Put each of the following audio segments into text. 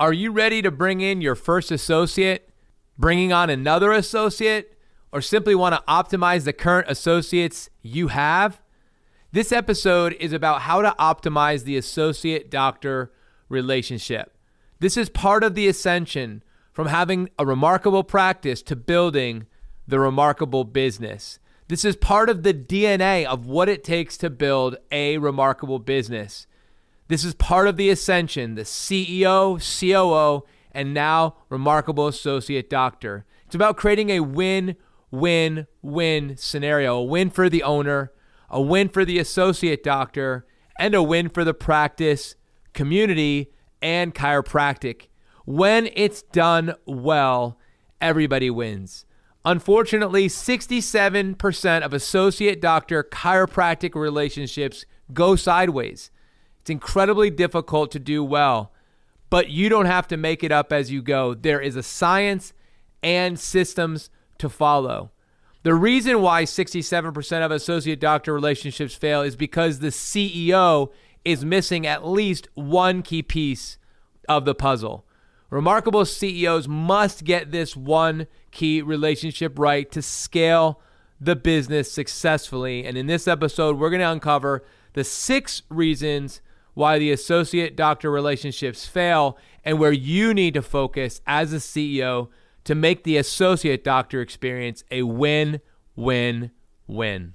Are you ready to bring in your first associate, bringing on another associate, or simply want to optimize the current associates you have? This episode is about how to optimize the associate doctor relationship. This is part of the ascension from having a remarkable practice to building the remarkable business. This is part of the DNA of what it takes to build a remarkable business. This is part of the ascension, the CEO, COO, and now remarkable associate doctor. It's about creating a win win win scenario a win for the owner, a win for the associate doctor, and a win for the practice, community, and chiropractic. When it's done well, everybody wins. Unfortunately, 67% of associate doctor chiropractic relationships go sideways. It's incredibly difficult to do well, but you don't have to make it up as you go. There is a science and systems to follow. The reason why 67% of associate doctor relationships fail is because the CEO is missing at least one key piece of the puzzle. Remarkable CEOs must get this one key relationship right to scale the business successfully. And in this episode, we're going to uncover the six reasons why the associate doctor relationships fail and where you need to focus as a CEO to make the associate doctor experience a win win win.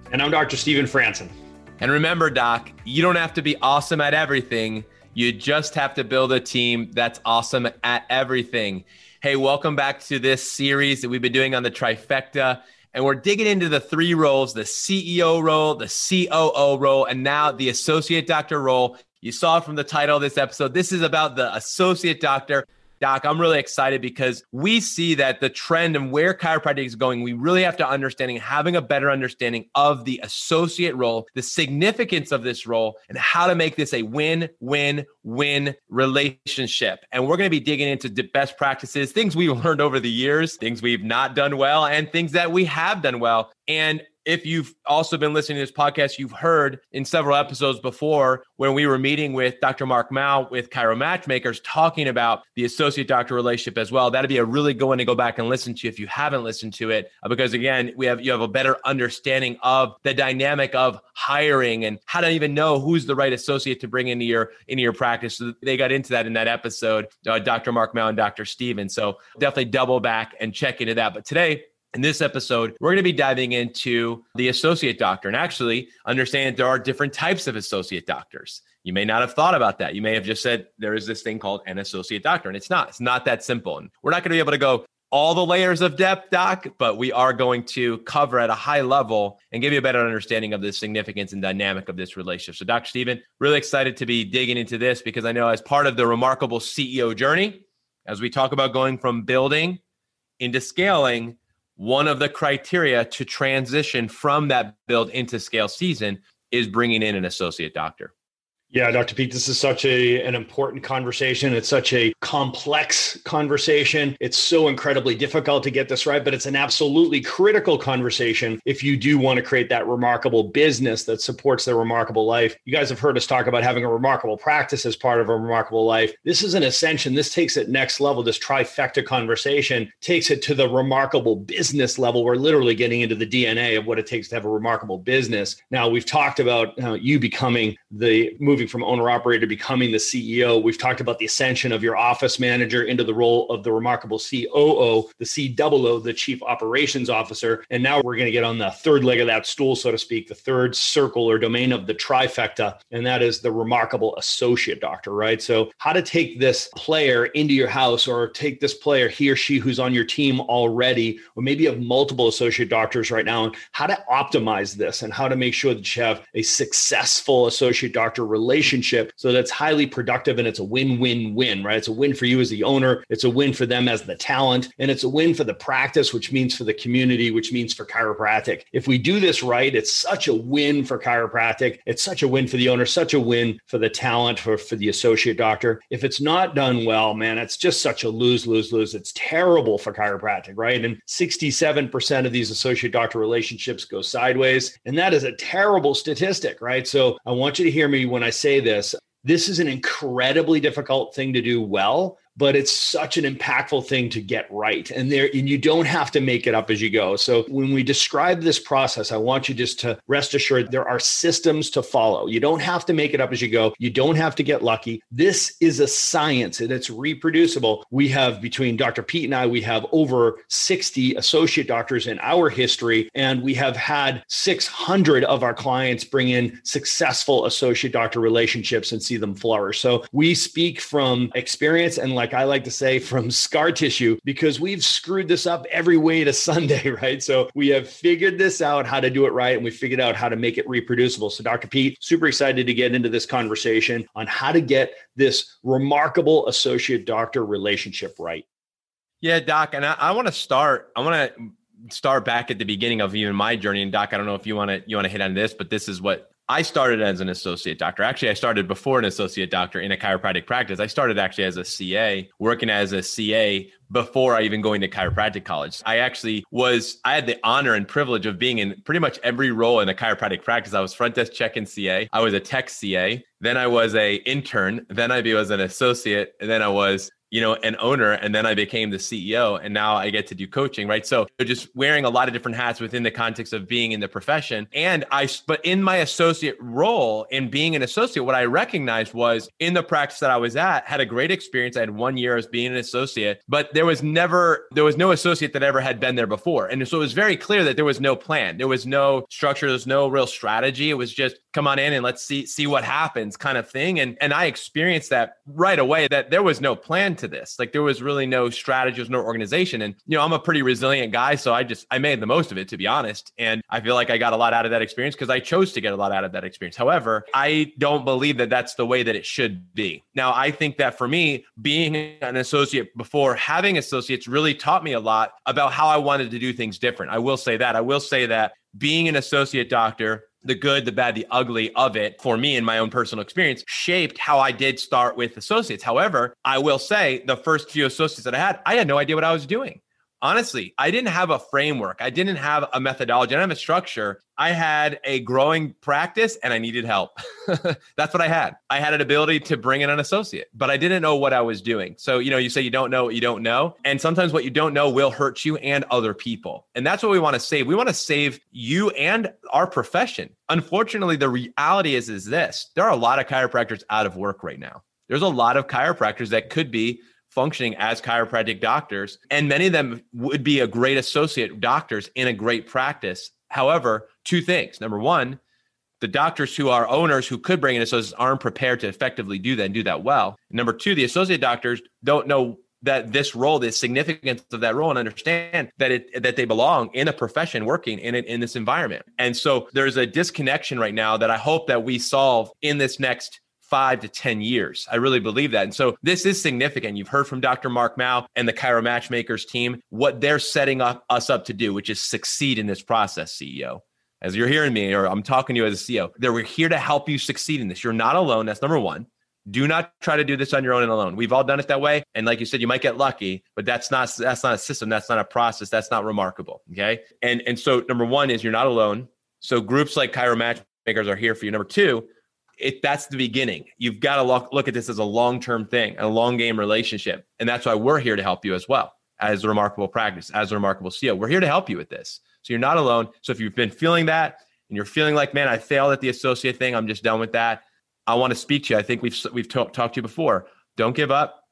And I'm Dr. Stephen Franson. And remember, Doc, you don't have to be awesome at everything. You just have to build a team that's awesome at everything. Hey, welcome back to this series that we've been doing on the trifecta. And we're digging into the three roles the CEO role, the COO role, and now the associate doctor role. You saw from the title of this episode, this is about the associate doctor. Doc, I'm really excited because we see that the trend and where chiropractic is going, we really have to understanding having a better understanding of the associate role, the significance of this role, and how to make this a win-win-win relationship. And we're going to be digging into the best practices, things we've learned over the years, things we've not done well, and things that we have done well. And if you've also been listening to this podcast, you've heard in several episodes before when we were meeting with Dr. Mark Mao with Chiro Matchmakers talking about the associate doctor relationship as well. That'd be a really good one to go back and listen to if you haven't listened to it, uh, because again, we have you have a better understanding of the dynamic of hiring and how to even know who's the right associate to bring into your into your practice. So they got into that in that episode, uh, Dr. Mark Mao and Dr. Stephen. So definitely double back and check into that. But today in this episode, we're going to be diving into the associate doctor and actually understand that there are different types of associate doctors. You may not have thought about that. You may have just said there is this thing called an associate doctor, and it's not. It's not that simple. And we're not going to be able to go all the layers of depth, Doc, but we are going to cover at a high level and give you a better understanding of the significance and dynamic of this relationship. So, Dr. Stephen, really excited to be digging into this because I know as part of the remarkable CEO journey, as we talk about going from building into scaling, one of the criteria to transition from that build into scale season is bringing in an associate doctor. Yeah, Dr. Pete, this is such a an important conversation. It's such a complex conversation. It's so incredibly difficult to get this right, but it's an absolutely critical conversation if you do want to create that remarkable business that supports the remarkable life. You guys have heard us talk about having a remarkable practice as part of a remarkable life. This is an ascension. This takes it next level. This trifecta conversation takes it to the remarkable business level. We're literally getting into the DNA of what it takes to have a remarkable business. Now, we've talked about uh, you becoming the movie moving from owner operator to becoming the CEO. We've talked about the ascension of your office manager into the role of the remarkable COO, the COO, the chief operations officer. And now we're going to get on the third leg of that stool, so to speak, the third circle or domain of the trifecta. And that is the remarkable associate doctor, right? So, how to take this player into your house or take this player, he or she who's on your team already, or maybe you have multiple associate doctors right now, and how to optimize this and how to make sure that you have a successful associate doctor relationship so that's highly productive and it's a win win win, right? It's a win for you as the owner, it's a win for them as the talent, and it's a win for the practice, which means for the community, which means for chiropractic. If we do this right, it's such a win for chiropractic. It's such a win for the owner, such a win for the talent, for, for the associate doctor. If it's not done well, man, it's just such a lose, lose, lose. It's terrible for chiropractic, right? And 67% of these associate doctor relationships go sideways. And that is a terrible statistic, right? So I want you to hear me when I say this. This is an incredibly difficult thing to do well but it's such an impactful thing to get right. And there and you don't have to make it up as you go. So when we describe this process i want you just to rest assured there are systems to follow. You don't have to make it up as you go. You don't have to get lucky. This is a science and it's reproducible. We have between dr pete and i we have over 60 associate doctors in our history and we have had 600 of our clients bring in successful associate doctor relationships and see them flourish. So we speak from experience and like I like to say, from scar tissue, because we've screwed this up every way to Sunday, right? So we have figured this out how to do it right, and we figured out how to make it reproducible. So, Dr. Pete, super excited to get into this conversation on how to get this remarkable associate doctor relationship right. Yeah, Doc, and I, I want to start. I want to start back at the beginning of even my journey. And Doc, I don't know if you want to you want to hit on this, but this is what I started as an associate doctor. Actually, I started before an associate doctor in a chiropractic practice. I started actually as a CA, working as a CA before I even going to chiropractic college. I actually was, I had the honor and privilege of being in pretty much every role in a chiropractic practice. I was front desk check-in CA. I was a tech CA. Then I was a intern. Then I was an associate. And then I was you know, an owner, and then I became the CEO, and now I get to do coaching, right? So just wearing a lot of different hats within the context of being in the profession. And I, but in my associate role, in being an associate, what I recognized was in the practice that I was at, had a great experience. I had one year as being an associate, but there was never, there was no associate that ever had been there before. And so it was very clear that there was no plan, there was no structure, there was no real strategy. It was just come on in and let's see see what happens kind of thing. And and I experienced that right away that there was no plan to this. Like there was really no strategy, there no organization. And you know, I'm a pretty resilient guy, so I just I made the most of it to be honest. And I feel like I got a lot out of that experience because I chose to get a lot out of that experience. However, I don't believe that that's the way that it should be. Now, I think that for me, being an associate before having associates really taught me a lot about how I wanted to do things different. I will say that. I will say that being an associate doctor the good, the bad, the ugly of it for me in my own personal experience shaped how I did start with associates. However, I will say the first few associates that I had, I had no idea what I was doing honestly, I didn't have a framework. I didn't have a methodology. I didn't have a structure. I had a growing practice and I needed help. That's what I had. I had an ability to bring in an associate, but I didn't know what I was doing. So, you know, you say you don't know what you don't know. And sometimes what you don't know will hurt you and other people. And that's what we want to save. We want to save you and our profession. Unfortunately, the reality is, is this there are a lot of chiropractors out of work right now. There's a lot of chiropractors that could be functioning as chiropractic doctors. And many of them would be a great associate doctors in a great practice. However, two things. Number one, the doctors who are owners who could bring in associates aren't prepared to effectively do that and do that well. number two, the associate doctors don't know that this role, the significance of that role, and understand that it that they belong in a profession working in it in this environment. And so there's a disconnection right now that I hope that we solve in this next five to 10 years. I really believe that. And so this is significant. You've heard from Dr. Mark Mao and the Chiro Matchmakers team, what they're setting up us up to do, which is succeed in this process, CEO. As you're hearing me, or I'm talking to you as a CEO, that we're here to help you succeed in this. You're not alone. That's number one. Do not try to do this on your own and alone. We've all done it that way. And like you said, you might get lucky, but that's not that's not a system. That's not a process. That's not remarkable. Okay. And and so number one is you're not alone. So groups like Chiro Matchmakers are here for you. Number two, it that's the beginning. You've got to look, look at this as a long-term thing, a long game relationship. And that's why we're here to help you as well as a remarkable practice, as a remarkable CEO. We're here to help you with this. So you're not alone. So if you've been feeling that and you're feeling like, man, I failed at the associate thing, I'm just done with that. I want to speak to you. I think we've we've talked to you before. Don't give up.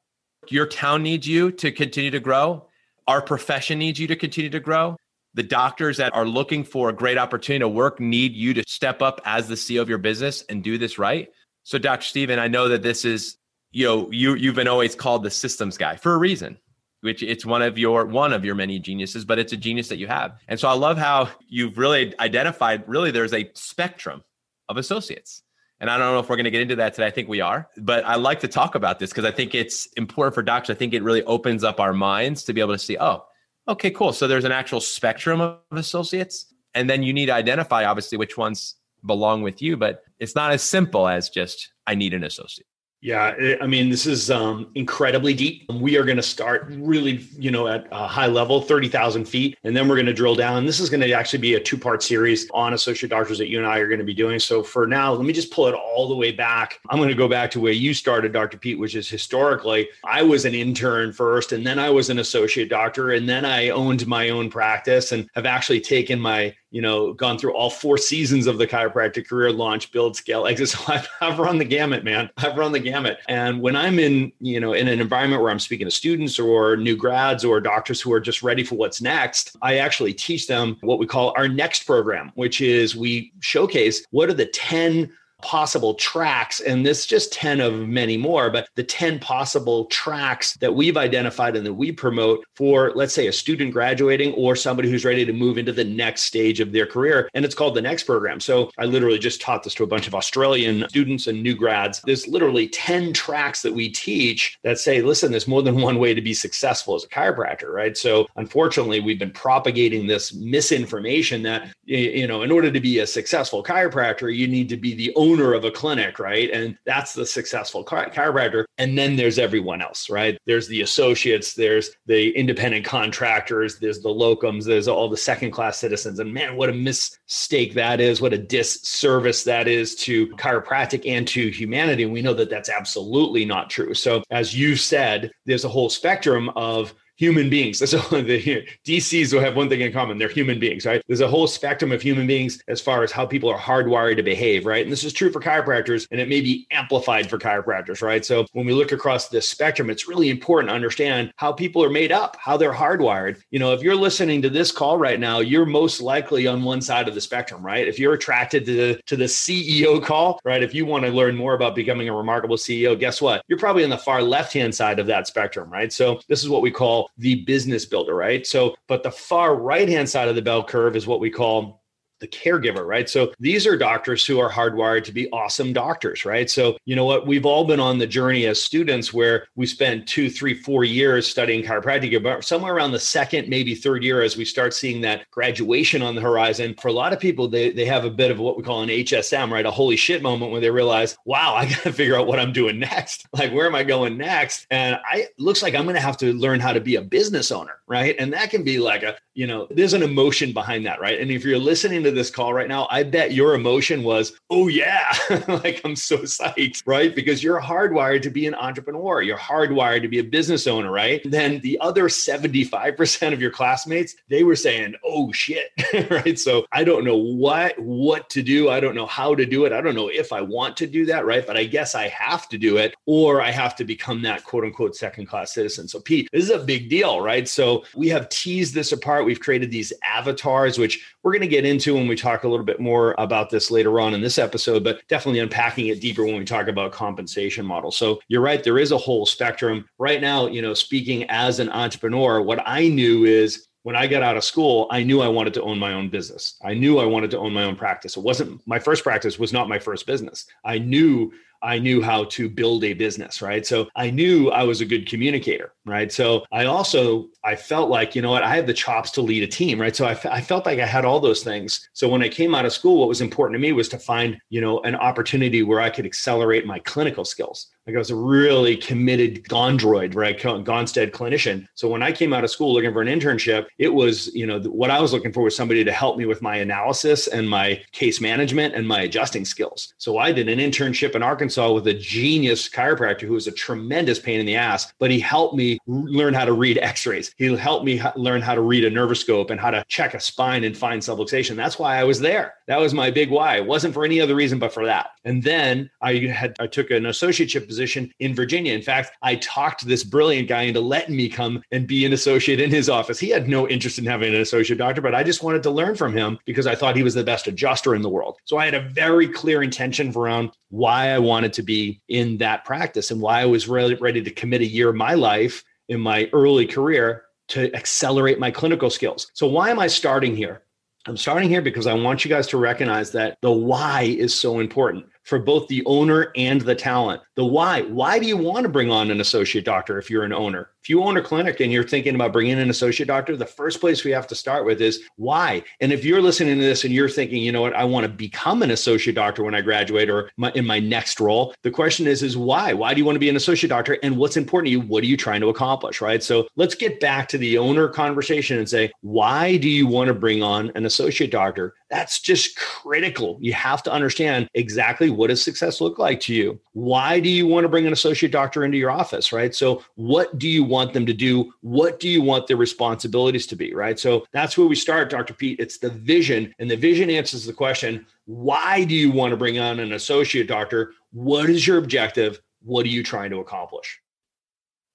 Your town needs you to continue to grow. Our profession needs you to continue to grow. The doctors that are looking for a great opportunity to work need you to step up as the CEO of your business and do this right. So, Dr. Stephen, I know that this is, you know, you you've been always called the systems guy for a reason, which it's one of your one of your many geniuses, but it's a genius that you have. And so I love how you've really identified really there's a spectrum of associates. And I don't know if we're going to get into that today. I think we are, but I like to talk about this because I think it's important for doctors. I think it really opens up our minds to be able to see, oh, okay, cool. So there's an actual spectrum of associates. And then you need to identify, obviously, which ones belong with you, but it's not as simple as just, I need an associate. Yeah, I mean, this is um, incredibly deep. We are going to start really, you know, at a high level, 30,000 feet, and then we're going to drill down. This is going to actually be a two part series on associate doctors that you and I are going to be doing. So for now, let me just pull it all the way back. I'm going to go back to where you started, Dr. Pete, which is historically, I was an intern first, and then I was an associate doctor, and then I owned my own practice and have actually taken my you know, gone through all four seasons of the chiropractic career launch, build, scale, exit. So I've, I've run the gamut, man. I've run the gamut. And when I'm in, you know, in an environment where I'm speaking to students or new grads or doctors who are just ready for what's next, I actually teach them what we call our next program, which is we showcase what are the 10 possible tracks, and this just 10 of many more, but the 10 possible tracks that we've identified and that we promote for, let's say, a student graduating or somebody who's ready to move into the next stage of their career. And it's called the Next Program. So I literally just taught this to a bunch of Australian students and new grads. There's literally 10 tracks that we teach that say, listen, there's more than one way to be successful as a chiropractor, right? So unfortunately, we've been propagating this misinformation that, you know, in order to be a successful chiropractor, you need to be the only owner of a clinic, right? And that's the successful chiropractor. And then there's everyone else, right? There's the associates, there's the independent contractors, there's the locums, there's all the second class citizens. And man, what a mistake that is. What a disservice that is to chiropractic and to humanity. And we know that that's absolutely not true. So, as you said, there's a whole spectrum of human beings. So the DCs will have one thing in common. They're human beings, right? There's a whole spectrum of human beings as far as how people are hardwired to behave, right? And this is true for chiropractors and it may be amplified for chiropractors, right? So when we look across this spectrum, it's really important to understand how people are made up, how they're hardwired. You know, if you're listening to this call right now, you're most likely on one side of the spectrum, right? If you're attracted to the to the CEO call, right? If you want to learn more about becoming a remarkable CEO, guess what? You're probably on the far left-hand side of that spectrum, right? So this is what we call the business builder, right? So, but the far right hand side of the bell curve is what we call the caregiver, right? So these are doctors who are hardwired to be awesome doctors, right? So, you know what? We've all been on the journey as students where we spend two, three, four years studying chiropractic, but somewhere around the second, maybe third year, as we start seeing that graduation on the horizon, for a lot of people, they, they have a bit of what we call an HSM, right? A holy shit moment when they realize, wow, I got to figure out what I'm doing next. Like, where am I going next? And I looks like I'm going to have to learn how to be a business owner, right? And that can be like a, you know, there's an emotion behind that, right? And if you're listening to this call right now, I bet your emotion was, oh, yeah, like I'm so psyched, right? Because you're hardwired to be an entrepreneur, you're hardwired to be a business owner, right? Then the other 75% of your classmates, they were saying, oh, shit, right? So I don't know what, what to do. I don't know how to do it. I don't know if I want to do that, right? But I guess I have to do it or I have to become that quote unquote second class citizen. So, Pete, this is a big deal, right? So we have teased this apart. We've created these avatars, which we're going to get into when we talk a little bit more about this later on in this episode, but definitely unpacking it deeper when we talk about compensation models. So you're right, there is a whole spectrum. Right now, you know, speaking as an entrepreneur, what I knew is when I got out of school, I knew I wanted to own my own business. I knew I wanted to own my own practice. It wasn't my first practice was not my first business. I knew I knew how to build a business, right? So I knew I was a good communicator, right? So I also I felt like you know what I have the chops to lead a team, right? So I, f- I felt like I had all those things. So when I came out of school, what was important to me was to find you know an opportunity where I could accelerate my clinical skills. Like I was a really committed Gondroid, right? Gonstead clinician. So when I came out of school looking for an internship, it was, you know, what I was looking for was somebody to help me with my analysis and my case management and my adjusting skills. So I did an internship in Arkansas Arkansas with a genius chiropractor who was a tremendous pain in the ass, but he helped me learn how to read x-rays. He helped me learn how to read a nervoscope and how to check a spine and find subluxation. That's why I was there. That was my big why. It wasn't for any other reason but for that. And then I had I took an associateship position in Virginia. In fact, I talked this brilliant guy into letting me come and be an associate in his office. He had no interest in having an associate doctor, but I just wanted to learn from him because I thought he was the best adjuster in the world. So I had a very clear intention around why I wanted to be in that practice and why I was really ready to commit a year of my life in my early career to accelerate my clinical skills. So why am I starting here? I'm starting here because I want you guys to recognize that the why is so important for both the owner and the talent. The why. Why do you want to bring on an associate doctor if you're an owner? If you own a clinic and you're thinking about bringing in an associate doctor, the first place we have to start with is why. And if you're listening to this and you're thinking, you know what, I want to become an associate doctor when I graduate or my, in my next role, the question is, is why? Why do you want to be an associate doctor? And what's important to you? What are you trying to accomplish? Right. So let's get back to the owner conversation and say, why do you want to bring on an associate doctor? That's just critical. You have to understand exactly what does success look like to you? Why do you want to bring an associate doctor into your office, right? So, what do you want them to do? What do you want their responsibilities to be, right? So, that's where we start, Dr. Pete. It's the vision, and the vision answers the question why do you want to bring on an associate doctor? What is your objective? What are you trying to accomplish?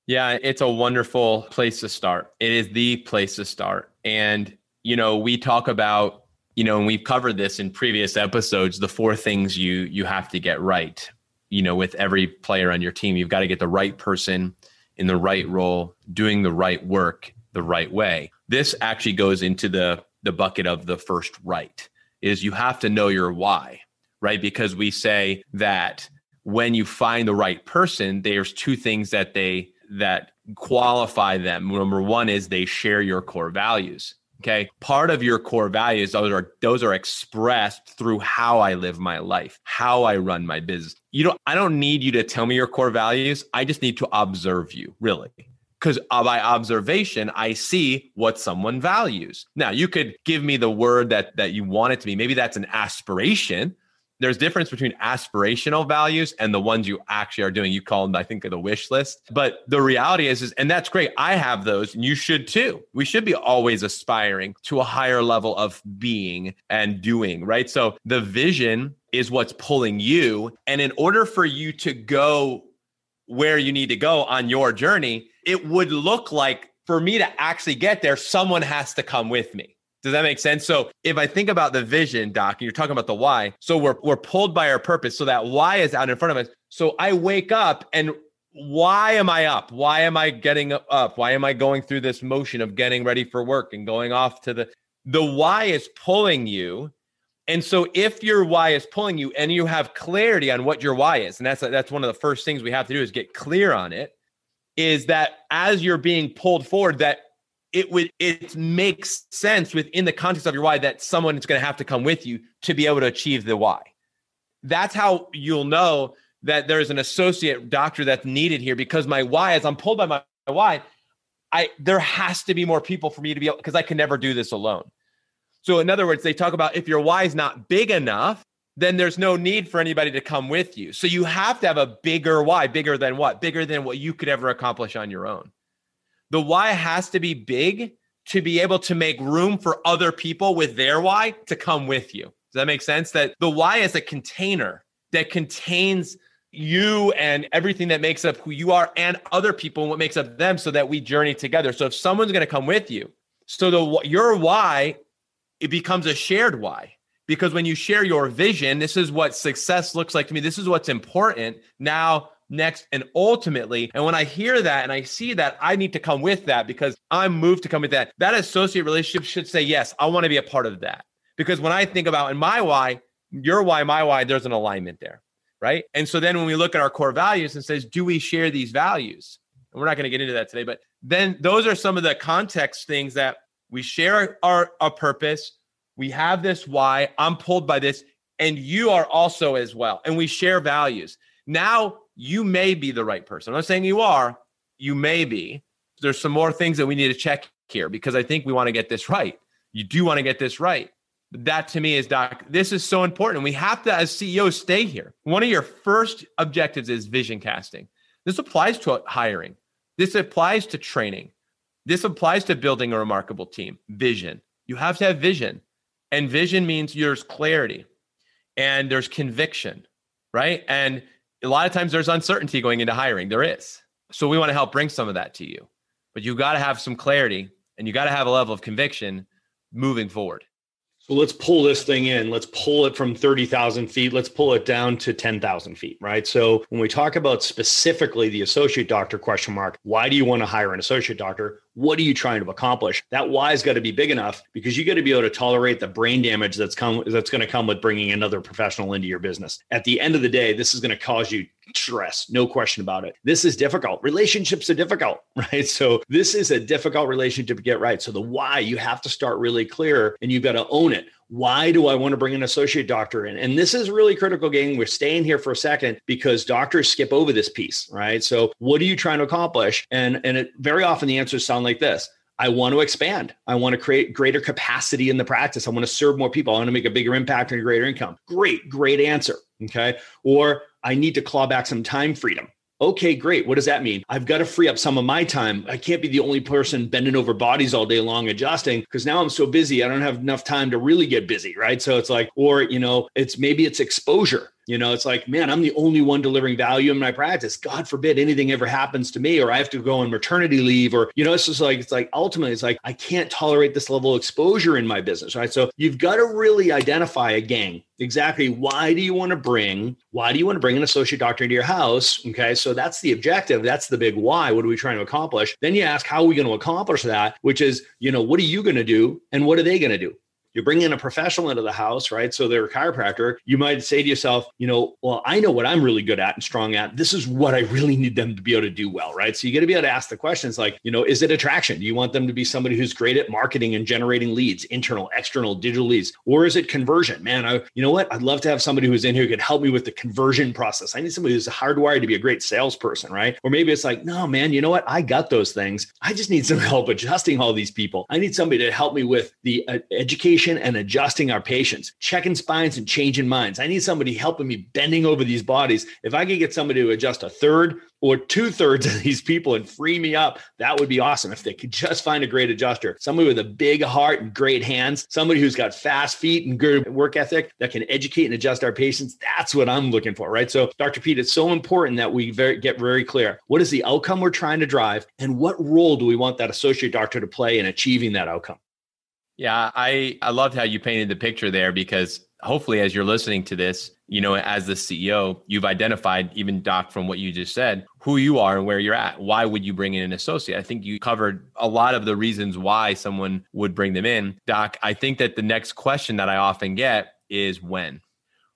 Yeah, it's a wonderful place to start. It is the place to start. And, you know, we talk about you know, and we've covered this in previous episodes, the four things you you have to get right. You know, with every player on your team, you've got to get the right person in the right role, doing the right work the right way. This actually goes into the the bucket of the first right is you have to know your why, right? Because we say that when you find the right person, there's two things that they that qualify them. Number one is they share your core values. Okay. Part of your core values, those are those are expressed through how I live my life, how I run my business. You know, I don't need you to tell me your core values. I just need to observe you, really. Because uh, by observation, I see what someone values. Now, you could give me the word that that you want it to be. Maybe that's an aspiration there's a difference between aspirational values and the ones you actually are doing. You call them, I think, the wish list. But the reality is, is, and that's great. I have those, and you should too. We should be always aspiring to a higher level of being and doing, right? So the vision is what's pulling you. And in order for you to go where you need to go on your journey, it would look like for me to actually get there, someone has to come with me. Does that make sense? So if I think about the vision, Doc, and you're talking about the why, so we're we're pulled by our purpose. So that why is out in front of us. So I wake up and why am I up? Why am I getting up? Why am I going through this motion of getting ready for work and going off to the the why is pulling you. And so if your why is pulling you and you have clarity on what your why is, and that's that's one of the first things we have to do is get clear on it, is that as you're being pulled forward, that it would it makes sense within the context of your why that someone is going to have to come with you to be able to achieve the why. That's how you'll know that there's an associate doctor that's needed here because my why, as I'm pulled by my, my why, I there has to be more people for me to be able because I can never do this alone. So in other words, they talk about if your why is not big enough, then there's no need for anybody to come with you. So you have to have a bigger why, bigger than what? Bigger than what you could ever accomplish on your own the why has to be big to be able to make room for other people with their why to come with you. Does that make sense? That the why is a container that contains you and everything that makes up who you are and other people and what makes up them so that we journey together. So if someone's going to come with you, so the your why it becomes a shared why because when you share your vision, this is what success looks like to me. This is what's important. Now next. And ultimately and when i hear that and i see that i need to come with that because i'm moved to come with that. That associate relationship should say yes i want to be a part of that. Because when i think about in my why your why my why there's an alignment there right? And so then when we look at our core values and says do we share these values? And we're not going to get into that today but then those are some of the context things that we share our, our purpose. We have this why. I'm pulled by this. And you are also as well. And we share values. Now you may be the right person. I'm not saying you are, you may be. There's some more things that we need to check here because I think we want to get this right. You do want to get this right. that to me is doc this is so important. We have to as ceos stay here. One of your first objectives is vision casting. This applies to hiring. This applies to training. This applies to building a remarkable team. Vision. You have to have vision. And vision means there's clarity and there's conviction right? And a lot of times there's uncertainty going into hiring there is so we want to help bring some of that to you but you got to have some clarity and you got to have a level of conviction moving forward so let's pull this thing in. Let's pull it from 30,000 feet. Let's pull it down to 10,000 feet, right? So when we talk about specifically the associate doctor question mark, why do you want to hire an associate doctor? What are you trying to accomplish? That why's got to be big enough because you got to be able to tolerate the brain damage that's come that's going to come with bringing another professional into your business. At the end of the day, this is going to cause you stress, no question about it. This is difficult. Relationships are difficult, right? So this is a difficult relationship to get right. So the why you have to start really clear and you've got to own it. Why do I want to bring an associate doctor in? And this is really critical, gang. We're staying here for a second because doctors skip over this piece, right? So what are you trying to accomplish? And and it very often the answers sound like this. I want to expand. I want to create greater capacity in the practice. I want to serve more people. I want to make a bigger impact and a greater income. Great, great answer. Okay. Or I need to claw back some time freedom. Okay, great. What does that mean? I've got to free up some of my time. I can't be the only person bending over bodies all day long adjusting because now I'm so busy. I don't have enough time to really get busy. Right. So it's like, or, you know, it's maybe it's exposure. You know, it's like, man, I'm the only one delivering value in my practice. God forbid anything ever happens to me, or I have to go on maternity leave, or, you know, it's just like, it's like ultimately, it's like, I can't tolerate this level of exposure in my business. Right. So you've got to really identify a gang exactly why do you want to bring why do you want to bring an associate doctor into your house okay so that's the objective that's the big why what are we trying to accomplish then you ask how are we going to accomplish that which is you know what are you going to do and what are they going to do you're bringing a professional into the house, right? So they're a chiropractor. You might say to yourself, you know, well, I know what I'm really good at and strong at. This is what I really need them to be able to do well, right? So you got to be able to ask the questions like, you know, is it attraction? Do you want them to be somebody who's great at marketing and generating leads, internal, external, digital leads? Or is it conversion? Man, I, you know what? I'd love to have somebody who's in here who could help me with the conversion process. I need somebody who's hardwired to be a great salesperson, right? Or maybe it's like, no, man, you know what? I got those things. I just need some help adjusting all these people. I need somebody to help me with the uh, and adjusting our patients, checking spines and changing minds. I need somebody helping me bending over these bodies. If I could get somebody to adjust a third or two thirds of these people and free me up, that would be awesome. If they could just find a great adjuster, somebody with a big heart and great hands, somebody who's got fast feet and good work ethic that can educate and adjust our patients, that's what I'm looking for, right? So, Dr. Pete, it's so important that we very, get very clear. What is the outcome we're trying to drive, and what role do we want that associate doctor to play in achieving that outcome? Yeah, I I loved how you painted the picture there because hopefully as you're listening to this, you know, as the CEO, you've identified even Doc from what you just said, who you are and where you're at. Why would you bring in an associate? I think you covered a lot of the reasons why someone would bring them in. Doc, I think that the next question that I often get is when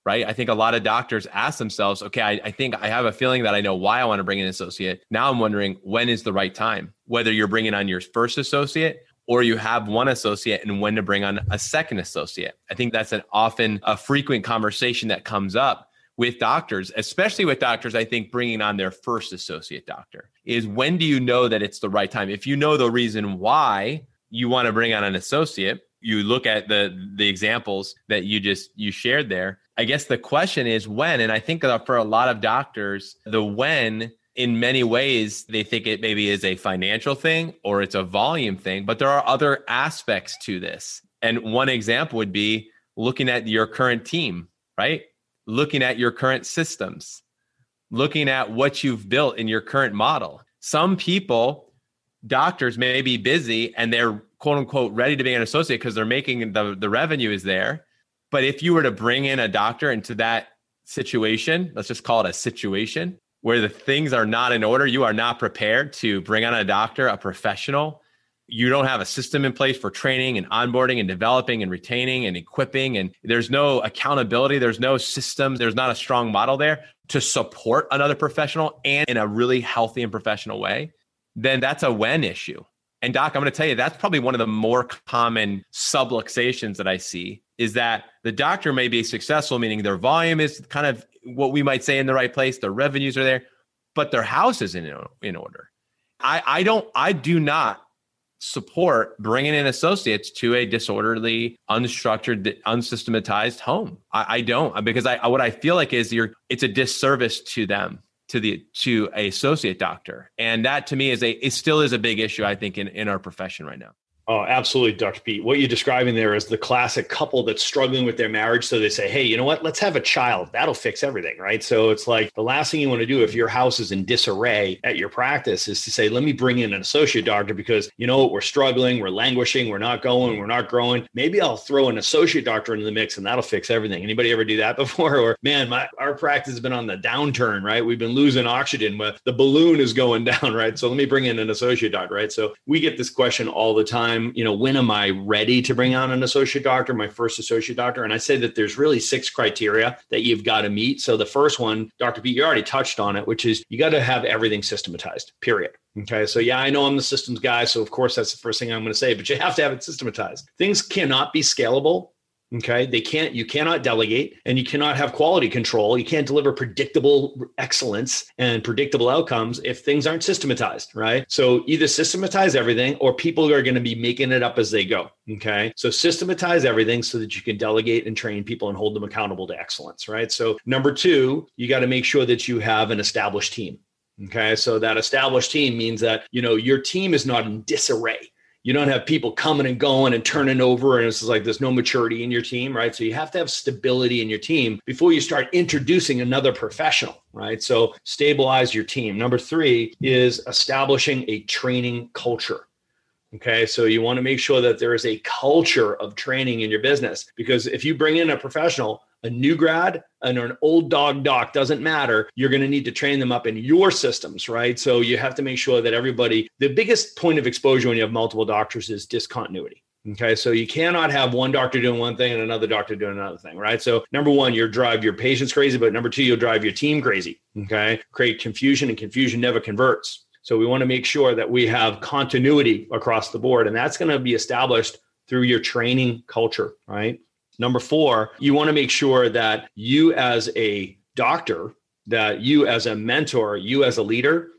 right? I think a lot of doctors ask themselves, okay, I, I, think I have a feeling that I know why I want to bring an associate. Now I'm wondering when is the right time, whether you're bringing on your first associate or you have one associate and when to bring on a second associate. I think that's an often a frequent conversation that comes up with doctors, especially with doctors, I think bringing on their first associate doctor is when do you know that it's the right time? If you know the reason why you want to bring on an associate, you look at the the examples that you just you shared there. I guess the question is when, and I think for a lot of doctors, the when in many ways they think it maybe is a financial thing or it's a volume thing but there are other aspects to this. And one example would be looking at your current team right? Looking at your current systems. Looking at what you've built in your current model. Some people doctors may be busy and they're quote unquote ready to be an associate because they're making the the revenue is there. But if you were to bring in a doctor into that situation let's just call it a situation where the things are not in order, you are not prepared to bring on a doctor, a professional. You don't have a system in place for training and onboarding and developing and retaining and equipping. And there's no accountability, there's no systems, there's not a strong model there to support another professional and in a really healthy and professional way. Then that's a when issue. And Doc, I'm going to tell you, that's probably one of the more common subluxations that I see is that the doctor may be successful, meaning their volume is kind of what we might say in the right place, their revenues are there, but their house isn't in, in order. I, I don't, I do not support bringing in associates to a disorderly, unstructured, unsystematized home. I, I don't because I what I feel like is you're it's a disservice to them to the to a associate doctor and that to me is a it still is a big issue i think in in our profession right now Oh, absolutely, Dr. Pete. What you're describing there is the classic couple that's struggling with their marriage. So they say, hey, you know what? Let's have a child. That'll fix everything, right? So it's like the last thing you want to do if your house is in disarray at your practice is to say, let me bring in an associate doctor because, you know what? We're struggling, we're languishing, we're not going, we're not growing. Maybe I'll throw an associate doctor into the mix and that'll fix everything. Anybody ever do that before? Or, man, my, our practice has been on the downturn, right? We've been losing oxygen, but the balloon is going down, right? So let me bring in an associate doctor, right? So we get this question all the time, you know, when am I ready to bring on an associate doctor, my first associate doctor? And I say that there's really six criteria that you've got to meet. So the first one, Dr. Pete, you already touched on it, which is you got to have everything systematized, period. Okay. So, yeah, I know I'm the systems guy. So, of course, that's the first thing I'm going to say, but you have to have it systematized. Things cannot be scalable Okay. They can't, you cannot delegate and you cannot have quality control. You can't deliver predictable excellence and predictable outcomes if things aren't systematized, right? So either systematize everything or people are going to be making it up as they go. Okay. So systematize everything so that you can delegate and train people and hold them accountable to excellence, right? So number two, you got to make sure that you have an established team. Okay. So that established team means that, you know, your team is not in disarray you don't have people coming and going and turning over and it's like there's no maturity in your team right? So you have to have stability in your team before you start introducing another professional right? So stabilize your team. Number three is establishing a training culture Okay, so you want to make sure that there is a culture of training in your business because if you bring in a professional a new grad and an old dog doc doesn't matter you're going to need to train them up in your systems right so you have to make sure that everybody the biggest point of exposure when you have multiple doctors is discontinuity Okay, so you cannot have one doctor doing one thing and another doctor doing another thing, right? So, number one, you'll drive your patients crazy, but number two, you'll drive your team crazy. Okay, create confusion, and confusion never converts. So, we want to make sure that we have continuity across the board, and that's going to be established through your training culture, right? Number four, you want to make sure that you as a doctor, that you as a mentor, you as a leader,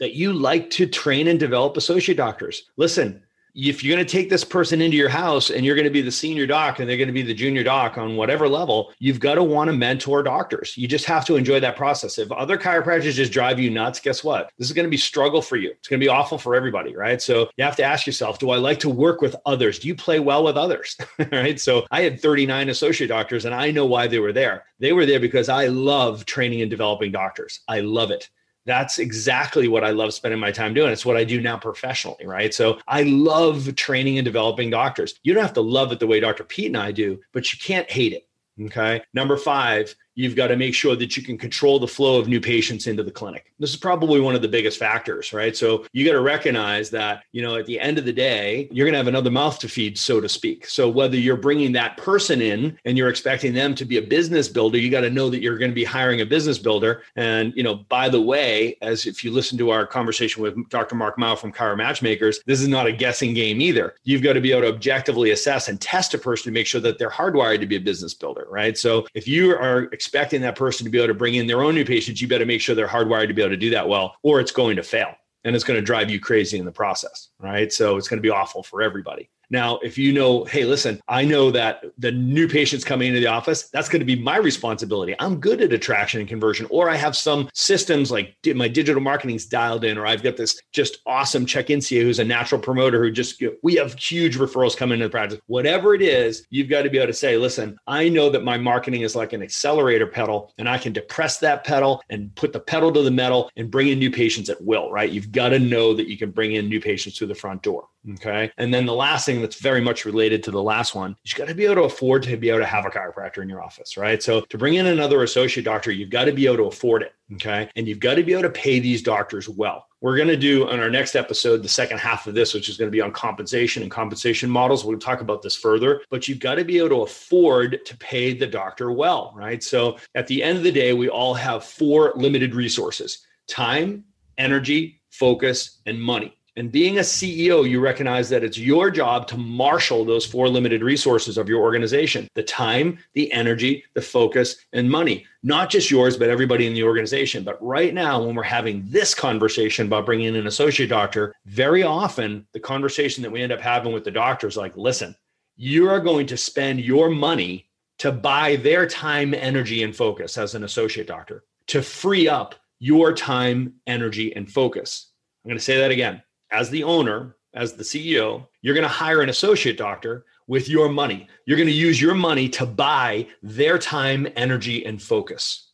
that you like to train and develop associate doctors. Listen, if you're going to take this person into your house and you're going to be the senior doc and they're going to be the junior doc on whatever level, you've got to want to mentor doctors. You just have to enjoy that process. If other chiropractors just drive you nuts, guess what? This is going to be struggle for you. It's going to be awful for everybody, right? So you have to ask yourself, do I like to work with others? Do you play well with others? right? So I had 39 associate doctors and I know why they were there. They were there because I love training and developing doctors. I love it that's exactly what I love spending my time doing. It's what I do now professionally, right? So I love training and developing doctors. You don't have to love it the way Dr. Pete and I do, but you can't hate it. Okay. Number five, you've got to make sure that you can control the flow of new patients into the clinic. This is probably one of the biggest factors, right? So you got to recognize that, you know, at the end of the day, you're going to have another mouth to feed, so to speak. So whether you're bringing that person in and you're expecting them to be a business builder, you got to know that you're going to be hiring a business builder. And, you know, by the way, as if you listen to our conversation with Dr. Mark Mao from Chiro Matchmakers, this is not a guessing game either. You've got to be able to objectively assess and test a person to make sure that they're hardwired to be a business builder, right? So if you are expecting that person to be able to bring in their own new patients, you better make sure they're hardwired to be able to do that well, or it's going to fail and it's going to drive you crazy in the process. Right. So it's going to be awful for everybody. Now, if you know, hey, listen, I know that the new patients coming into the office, that's going to be my responsibility. I'm good at attraction and conversion, or I have some systems like my digital marketing's dialed in, or I've got this just awesome check in CA who's a natural promoter who just, we have huge referrals coming into the practice. Whatever it is, you've got to be able to say, listen, I know that my marketing is like an accelerator pedal, and I can depress that pedal and put the pedal to the metal and bring in new patients at will, right? You've got to know that you can bring in new patients through the front door. Okay. And then the last thing that's very much related to the last one, is you got to be able to afford to be able to have a chiropractor in your office, right? So to bring in another associate doctor, you've got to be able to afford it. Okay. And you've got to be able to pay these doctors well. We're going to do on our next episode, the second half of this, which is going to be on compensation and compensation models. We'll talk about this further, but you've got to be able to afford to pay the doctor well, right? So at the end of the day, we all have four limited resources time, energy, focus, and money And being a CEO, you recognize that it's your job to marshal those four limited resources of your organization the time, the energy, the focus, and money. Not just yours, but everybody in the organization. But right now, when we're having this conversation about bringing in an associate doctor, very often the conversation that we end up having with the doctor is like, listen, you are going to spend your money to buy their time, energy, and focus as an associate doctor to free up your time, energy, and focus. I'm going to say that again as the owner, as the CEO, you're going to hire an associate doctor with your money. You're going to use your money to buy their time, energy, and focus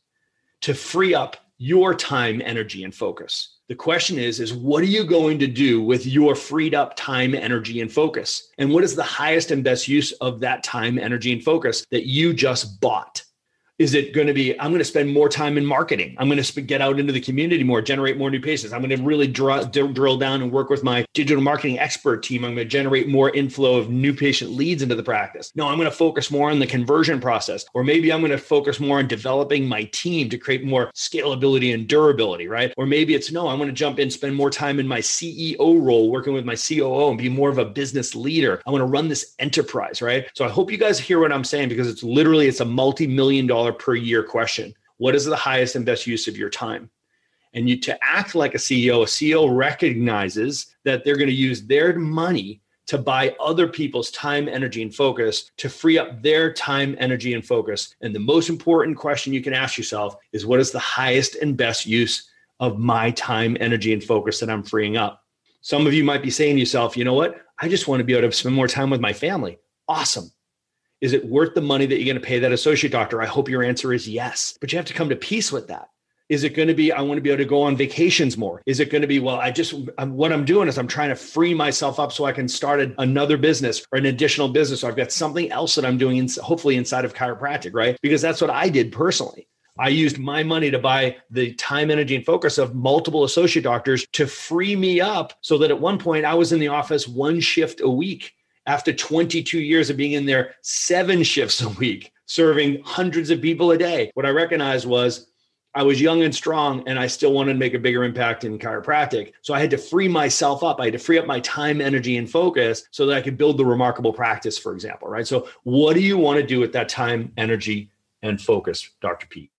to free up your time, energy, and focus. The question is, is what are you going to do with your freed up time, energy, and focus? And what is the highest and best use of that time, energy, and focus that you just bought? Is it going to be, I'm going to spend more time in marketing. I'm going to get out into the community more, generate more new patients. I'm going to really draw, drill down and work with my digital marketing expert team. I'm going to generate more inflow of new patient leads into the practice. No, I'm going to focus more on the conversion process. Or maybe I'm going to focus more on developing my team to create more scalability and durability, right? Or maybe it's no, I'm going to jump in, spend more time in my CEO role, working with my COO and be more of a business leader. I want to run this enterprise, right? So I hope you guys hear what I'm saying because it's literally, it's a multi-million dollar per year question. What is the highest and best use of your time? And you to act like a CEO, a CEO recognizes that they're going to use their money to buy other people's time, energy, and focus to free up their time, energy, and focus. And the most important question you can ask yourself is what is the highest and best use of my time, energy, and focus that I'm freeing up? Some of you might be saying to yourself, you know what? I just want to be able to spend more time with my family. Awesome. Is it worth the money that you're going to pay that associate doctor? I hope your answer is yes. But you have to come to peace with that. Is it going to be, I want to be able to go on vacations more? Is it going to be, well, I just, I'm, what I'm doing is I'm trying to free myself up so I can start another business or an additional business. Or I've got something else that I'm doing, in, hopefully inside of chiropractic, right? Because that's what I did personally. I used my money to buy the time, energy, and focus of multiple associate doctors to free me up so that at one point I was in the office one shift a week after 22 years of being in there seven shifts a week, serving hundreds of people a day. What I recognized was I was young and strong, and I still wanted to make a bigger impact in chiropractic. So I had to free myself up. I had to free up my time, energy, and focus so that I could build the remarkable practice, for example. Right. So, what do you want to do with that time, energy, and focus, Dr. Pete?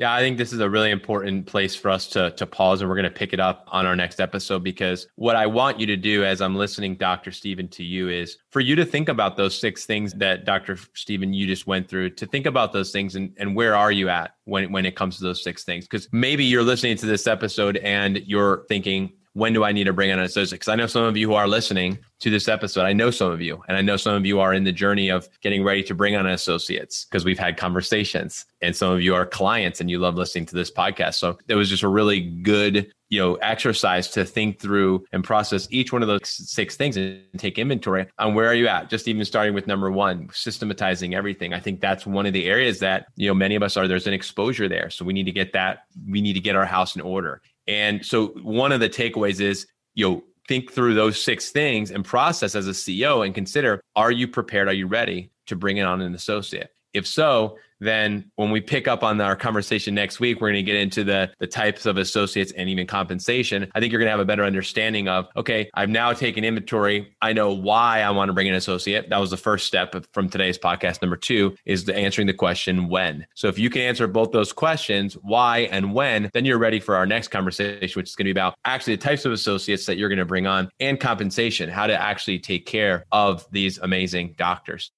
Yeah, I think this is a really important place for us to to pause and we're going to pick it up on our next episode because what I want you to do as I'm listening Dr. Stephen to you is for you to think about those six things that Dr. Stephen you just went through to think about those things and and where are you at when when it comes to those six things because maybe you're listening to this episode and you're thinking when do I need to bring on an associate? Because I know some of you who are listening to this episode, I know some of you, and I know some of you are in the journey of getting ready to bring on associates because we've had conversations, and some of you are clients and you love listening to this podcast. So it was just a really good, you know, exercise to think through and process each one of those six things and take inventory on where are you at. Just even starting with number one, systematizing everything. I think that's one of the areas that you know many of us are. There's an exposure there, so we need to get that. We need to get our house in order. And so one of the takeaways is, you know, think through those six things and process as a CEO and consider, are you prepared? Are you ready to bring in on an associate? If so, then when we pick up on our conversation next week, we're going to get into the the types of associates and even compensation. I think you're going to have a better understanding of okay, I've now taken inventory. I know why I want to bring an associate. That was the first step from today's podcast. Number two is the answering the question when. So if you can answer both those questions, why and when, then you're ready for our next conversation, which is going to be about actually the types of associates that you're going to bring on and compensation, how to actually take care of these amazing doctors.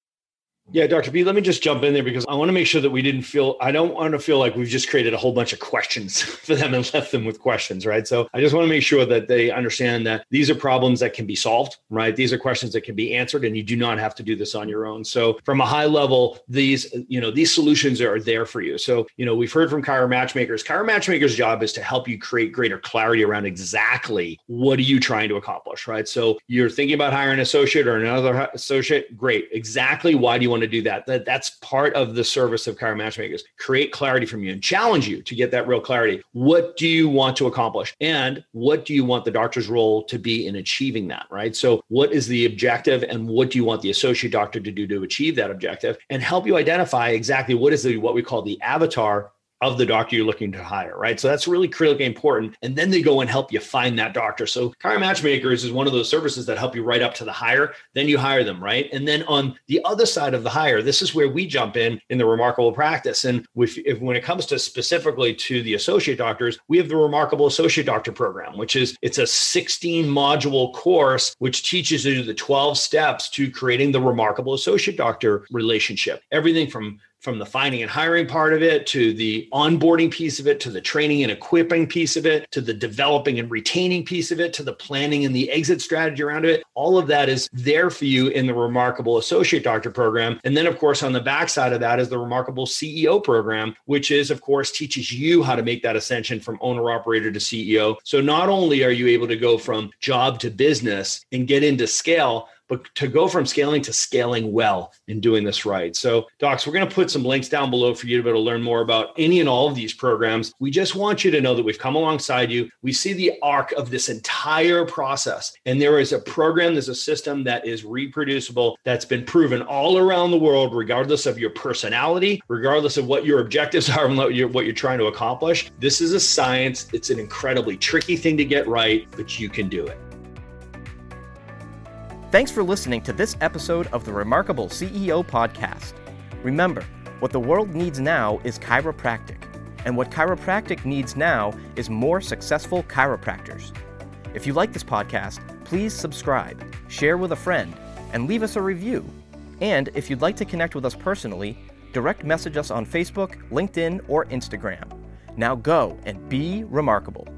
Yeah, Dr. B, let me just jump in there because I want to make sure that we didn't feel, I don't want to feel like we've just created a whole bunch of questions for them and left them with questions, right? So I just want to make sure that they understand that these are problems that can be solved, right? These are questions that can be answered and you do not have to do this on your own. So from a high level, these, you know, these solutions are there for you. So, you know, we've heard from Chiro Matchmakers. Chiro Matchmakers' job is to help you create greater clarity around exactly what are you trying to accomplish, right? So you're thinking about hiring an associate or another associate, great. Exactly why do you want to do that. that that's part of the service of Chiro Matchmakers. Create clarity from you and challenge you to get that real clarity. What do you want to accomplish? And what do you want the doctor's role to be in achieving that? Right. So, what is the objective and what do you want the associate doctor to do to achieve that objective? And help you identify exactly what is the what we call the avatar of the doctor you're looking to hire, right? So that's really critically important. And then they go and help you find that doctor. So Chiro Matchmakers is one of those services that help you right up to the hire. Then you hire them, right? And then on the other side of the hire, this is where we jump in in the remarkable practice. And if, if when it comes to specifically to the associate doctors, we have the remarkable associate doctor program, which is it's a 16 module course which teaches you the 12 steps to creating the remarkable associate doctor relationship. Everything from from the finding and hiring part of it to the onboarding piece of it to the training and equipping piece of it to the developing and retaining piece of it to the planning and the exit strategy around it. All of that is there for you in the remarkable associate doctor program. And then of course on the backside of that is the remarkable ceo program which is of course teaches you how to make that ascension from owner operator to ceo so not only are you able to go from job to business and get into scale but to go from scaling to scaling well and doing this right. So, docs, we're going to put some links down below for you to be able to learn more about any and all of these programs. We just want you to know that we've come alongside you. We see the arc of this entire process, and there is a program, there's a system that is reproducible, that's been proven all around the world, regardless of your personality, regardless of what your objectives are and what you're, what you're trying to accomplish. This is a science. It's an incredibly tricky thing to get right, but you can do it. Thanks for listening to this episode of the Remarkable CEO Podcast. Remember, what the world needs now is chiropractic, and what chiropractic needs now is more successful chiropractors. If you like this podcast, please subscribe, share with a friend, and leave us a review. And if you'd like to connect with us personally, direct message us on Facebook, LinkedIn, or Instagram. Now go and be remarkable.